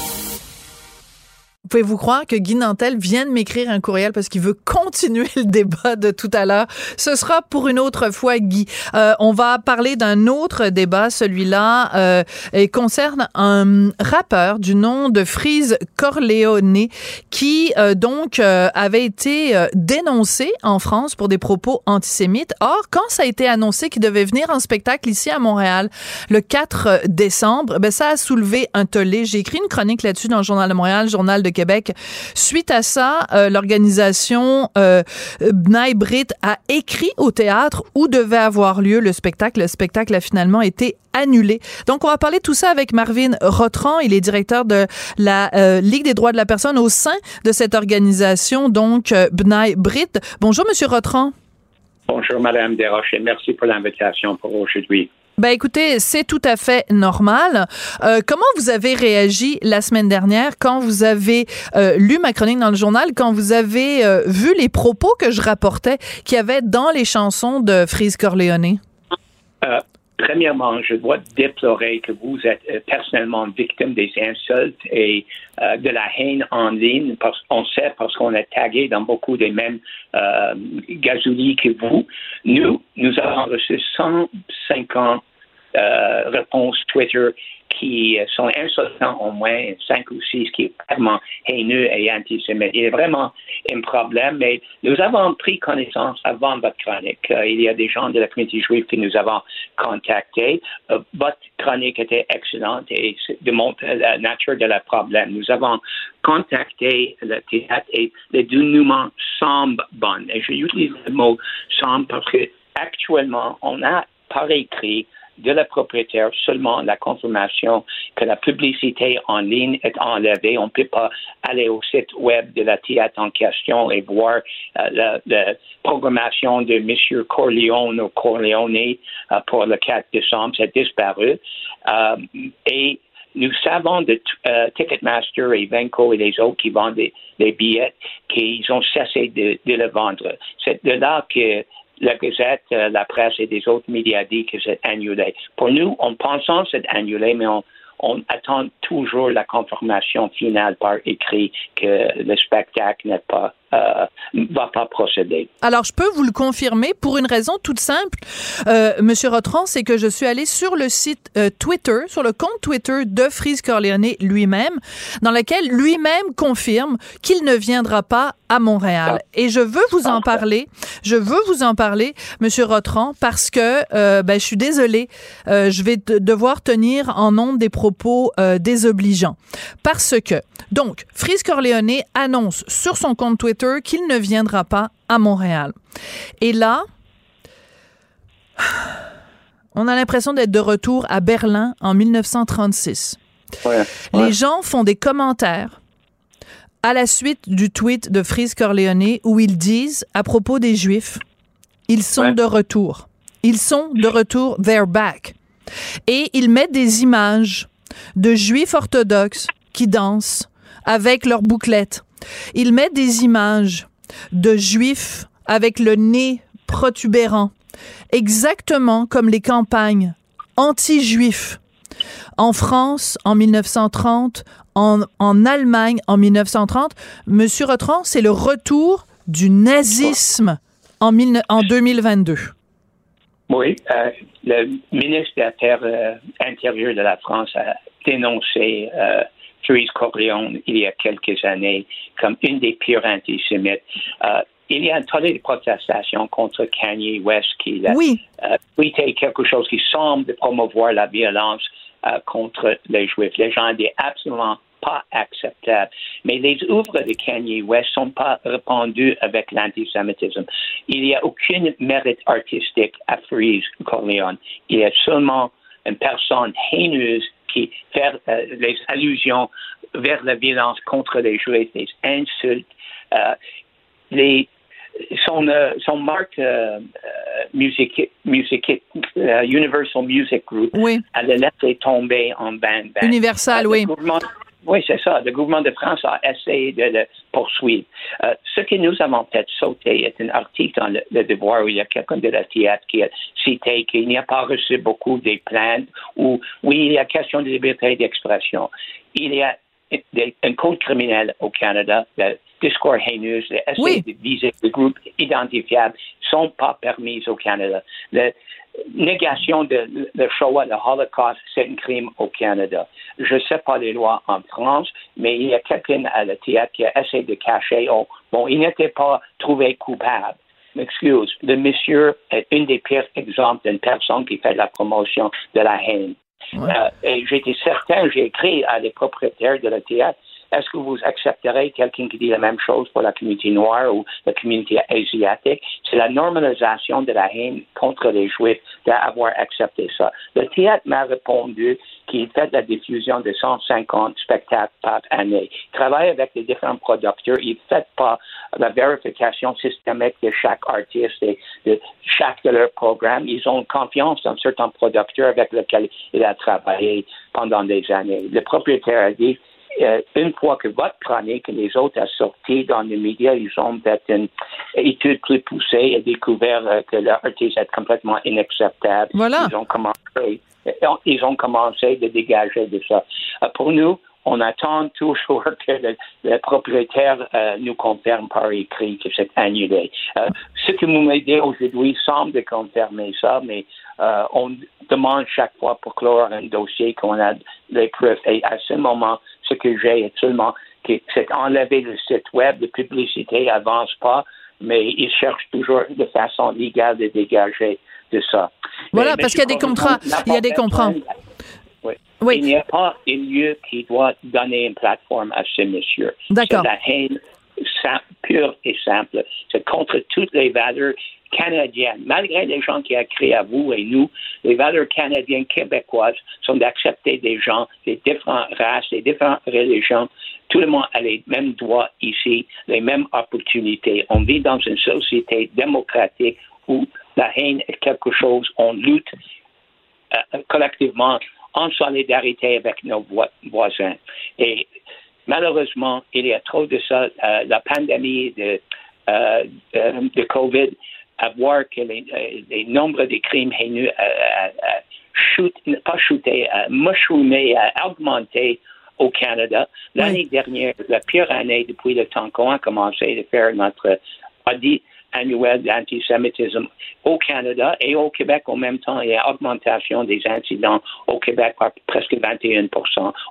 Pouvez-vous croire que Guy Nantel vient de m'écrire un courriel parce qu'il veut continuer le débat de tout à l'heure? Ce sera pour une autre fois, Guy. Euh, on va parler d'un autre débat, celui-là, euh, et concerne un rappeur du nom de Freeze Corleone qui, euh, donc, euh, avait été euh, dénoncé en France pour des propos antisémites. Or, quand ça a été annoncé qu'il devait venir en spectacle ici à Montréal le 4 décembre, ben, ça a soulevé un tollé. J'ai écrit une chronique là-dessus dans le Journal de Montréal, le Journal de Québec. Suite à ça, euh, l'organisation euh, Brit a écrit au théâtre où devait avoir lieu le spectacle. Le spectacle a finalement été annulé. Donc, on va parler de tout ça avec Marvin Rotran. Il est directeur de la euh, Ligue des droits de la personne au sein de cette organisation, donc euh, B'nai Brit. Bonjour, Monsieur Rotran. Bonjour, Madame Desroches, et merci pour l'invitation pour aujourd'hui. Ben écoutez, c'est tout à fait normal. Euh, comment vous avez réagi la semaine dernière quand vous avez euh, lu ma chronique dans le journal, quand vous avez euh, vu les propos que je rapportais qu'il y avait dans les chansons de Freeze Corleone? Premièrement, je dois déplorer que vous êtes euh, personnellement victime des insultes et euh, de la haine en ligne. Parce, on sait parce qu'on est tagué dans beaucoup des mêmes euh, gazouillis que vous. Nous, nous avons reçu 150 euh, réponses Twitter qui sont insultants au moins cinq ou six qui est vraiment haineux et antisémite. Il y a vraiment un problème, mais nous avons pris connaissance avant votre chronique. Euh, il y a des gens de la communauté juive que nous avons contactés. Euh, votre chronique était excellente et démontre la nature de la problème. Nous avons contacté le théâtre et le dénouement semble bon. Et j'utilise le mot semble parce que actuellement, on a par écrit de la propriétaire seulement la confirmation que la publicité en ligne est enlevée. On ne peut pas aller au site web de la théâtre en question et voir euh, la, programmation de M. Corleone ou Corleone euh, pour le 4 décembre. C'est disparu. Euh, et nous savons de Ticketmaster et Venco et les autres qui vendent des, billets qu'ils ont cessé de, de le vendre. C'est de là que la Gazette, euh, la presse et des autres médias disent que c'est annulé. Pour nous, on pense que c'est annulé, mais on attend toujours la confirmation finale par écrit que le spectacle n'est pas euh, va pas procéder. Alors, je peux vous le confirmer pour une raison toute simple, euh, Monsieur Rotron, c'est que je suis allé sur le site euh, Twitter, sur le compte Twitter de Frise Corleone lui-même, dans lequel lui-même confirme qu'il ne viendra pas à Montréal. Ah. Et je veux vous en parler. Je veux vous en parler, Monsieur Rotron, parce que euh, ben, je suis désolée, euh, je vais devoir tenir en nombre des propos désobligeants. Parce que, donc, Frise Corleone annonce sur son compte Twitter qu'il ne viendra pas à Montréal. Et là, on a l'impression d'être de retour à Berlin en 1936. Les gens font des commentaires à la suite du tweet de Frise Corleone où ils disent à propos des Juifs, ils sont de retour. Ils sont de retour, they're back. Et ils mettent des images de Juifs orthodoxes qui dansent avec leurs bouclettes il met des images de juifs avec le nez protubérant, exactement comme les campagnes anti-juifs en France en 1930, en, Allemagne en 1930. Monsieur Rotron, c'est le retour du nazisme en, en 2022. Oui, euh, le ministre des Affaires euh, intérieures de la France a dénoncé euh, Therese Corleone il y a quelques années comme une des pires antisémites. Euh, il y a un tas de protestations contre Kanye West qui a oui. euh, tweeté quelque chose qui semble promouvoir la violence euh, contre les Juifs. Les gens disent absolument pas acceptable. Mais les œuvres de Kanye West sont pas répandues avec l'antisémitisme. Il n'y a aucun mérite artistique à Freeze Corleone. Il y a seulement une personne haineuse qui faire euh, les allusions vers la violence contre les Juifs, les insultes, euh, les son, euh, son marque music, music Universal Music Group, oui. elle a laissé tomber en band. Universal, oui. Oui, c'est ça. Le gouvernement de France a essayé de le poursuivre. Euh, ce que nous avons peut-être sauté est un article dans le, Devoir où il y a quelqu'un de la théâtre qui a cité qu'il n'y a pas reçu beaucoup des plaintes ou oui, il y a question de liberté d'expression. Il y a un code criminel au Canada, le discours haineux, les essais de viser des groupes identifiables sont pas permis au Canada. Le, négation de le Shoah, le Holocaust, c'est un crime au Canada. Je ne sais pas les lois en France, mais il y a quelqu'un à la théâtre qui a essayé de cacher. Oh, bon, il n'était pas trouvé coupable. Excuse, le monsieur est un des pires exemples d'une personne qui fait la promotion de la haine. Euh, et j'étais certain, j'ai écrit à les propriétaires de la théâtre, est-ce que vous accepterez quelqu'un qui dit la même chose pour la communauté noire ou la communauté asiatique? C'est la normalisation de la haine contre les Juifs d'avoir accepté ça. Le théâtre m'a répondu qu'il fait la diffusion de 150 spectacles par année. Il travaille avec les différents producteurs. Il ne fait pas la vérification systématique de chaque artiste et de chaque de leurs programmes. Ils ont confiance dans certains producteurs avec lesquels il a travaillé pendant des années. Le propriétaire a dit euh, une fois que votre chronique et les autres a sorti dans les médias, ils ont fait une étude plus poussée et découvert euh, que l'artiste est complètement inacceptable. Voilà. Ils ont commencé, euh, ils ont commencé de dégager de ça. pour nous, on attend toujours que le, le propriétaire euh, nous confirme par écrit que c'est annulé. Euh, ce que vous m'aidez aujourd'hui semble confirmer ça, mais euh, on demande chaque fois pour clore un dossier qu'on a les preuves. Et à ce moment, ce que j'ai que c'est enlever le site web, la publicité avance pas, mais ils cherchent toujours de façon légale de dégager de ça. Voilà, Mais parce qu'il y a des contrats, il y a des Oui. Il n'y a pas un lieu qui doit donner une plateforme à ce monsieur. D'accord. C'est la haine sim- pure et simple. C'est contre toutes les valeurs canadiennes. Malgré les gens qui ont créé à vous et nous, les valeurs canadiennes québécoises sont d'accepter des gens, des différentes races, des différentes religions. Tout le monde a les mêmes droits ici, les mêmes opportunités. On vit dans une société démocratique où la haine est quelque chose, on lutte euh, collectivement en solidarité avec nos voi- voisins. Et malheureusement, il y a trop de ça. Euh, la pandémie de, euh, de COVID, à voir que les, euh, les nombres de crimes haineux euh, euh, shoot, pas shooté, euh, mushroomé, euh, augmenté au Canada. L'année dernière, la pire année depuis le temps qu'on a commencé de faire notre audit annuel d'antisémitisme au Canada et au Québec en même temps. Il y a augmentation des incidents au Québec par presque 21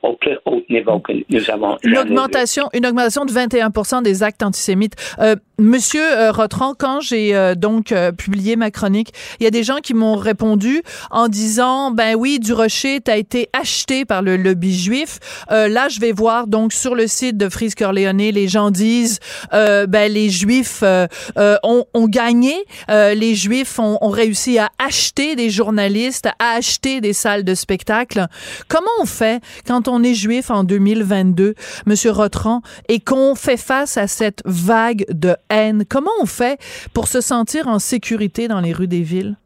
au plus haut niveau que nous avons Une augmentation, une augmentation de 21 des actes antisémites. Euh, Monsieur euh, Rotran, quand j'ai euh, donc euh, publié ma chronique, il y a des gens qui m'ont répondu en disant ben oui, du Rocher a été acheté par le lobby juif. Euh, là, je vais voir donc sur le site de Frise Corleone, les gens disent euh, ben les Juifs euh, euh, ont, ont gagné, euh, les Juifs ont, réussi à acheter des journalistes, à acheter des salles de spectacle. Comment on fait quand on est juif en 2022, Monsieur Rotran, et qu'on fait face à cette vague de haine? Comment on fait pour se sentir en sécurité dans les rues des villes?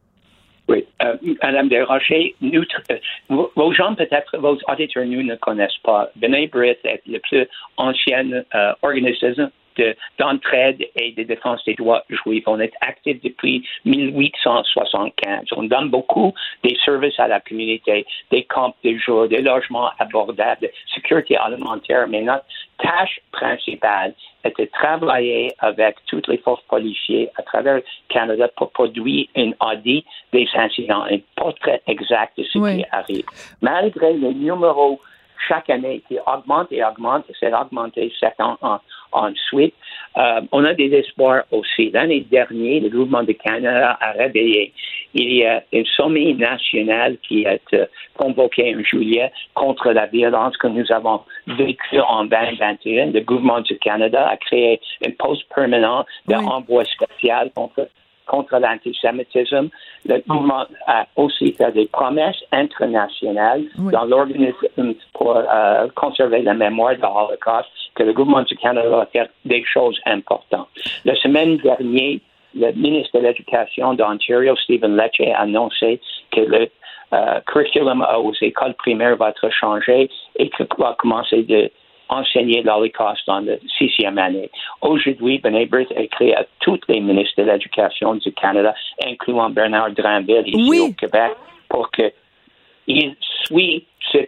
Oui, euh, Madame Desrochers, euh, vos, gens peut-être, vos auditeurs, ne connaissent pas. Est le plus ancien euh, organisme de- d'entraide et de défense des droits juifs. On est actif depuis 1875. On donne beaucoup des services à la communauté, des camps de jour, des logements abordables, sécurité alimentaire, mais notre tâche principale est de travailler avec tous les forces policiers à travers le Canada pour produire un audit des incidents, un portrait exact de ce Oui. qui arrive. Malgré les numéros chaque année qui augmentent et augmentent, et c'est augmenté sept ans en, ensuite, euh, on a des espoirs aussi. L'année dernière, le gouvernement de Canada a réveillé. Il y a un sommet national qui est euh, convoqué en juillet contre la violence que nous avons vécue en 2021. Le gouvernement du Canada a créé un poste permanent d'envoi spécial contre contre l'antisémitisme. Le gouvernement a aussi fait des promesses internationales Oui. dans l'organisme pour euh, conserver la mémoire de l'Holocauste que le gouvernement du Canada va faire des choses importantes. La semaine dernière, le ministre de l'Éducation d'Ontario, Stephen Lecce, a annoncé que le euh, curriculum aux écoles primaires va être changé et que va commencer de enseigner l'Holocauste dans la sixième année. Aujourd'hui, B'nai B'rith a écrit à tous les ministres de l'Éducation du Canada, incluant Bernard Dranville ici Oui. au Québec, pour qu'il suit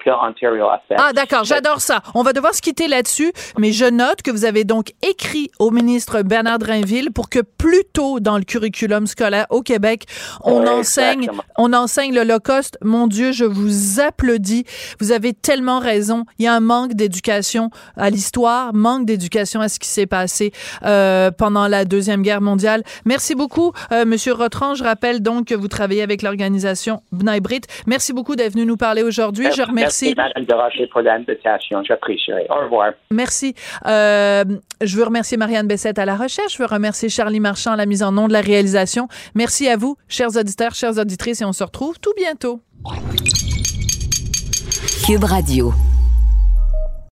Ontario. Ah, d'accord, j'adore ça. On va devoir se quitter là-dessus, mais je note que vous avez donc écrit au ministre Bernard Drainville pour que plus tôt dans le curriculum scolaire au Québec, on enseigne, exactement. on enseigne l'Holocauste. Mon Dieu, je vous applaudis. Vous avez tellement raison. Il y a un manque d'éducation à l'histoire, manque d'éducation à ce qui s'est passé euh, pendant la Deuxième Guerre mondiale. Merci beaucoup, euh, Monsieur Rotran. Je rappelle donc que vous travaillez avec l'organisation B'nai B'rith. Merci beaucoup d'être venu nous parler aujourd'hui. Je remercie. Merci, Mme Deracher, pour l'invitation. J'apprécierai. Au revoir. Merci. Euh, je veux remercier Marianne Bessette à la recherche. Je veux remercier Charlie Marchand à la mise en nom de la réalisation. Merci à vous, chers auditeurs, chères auditrices, et on se retrouve tout bientôt. Cube Radio.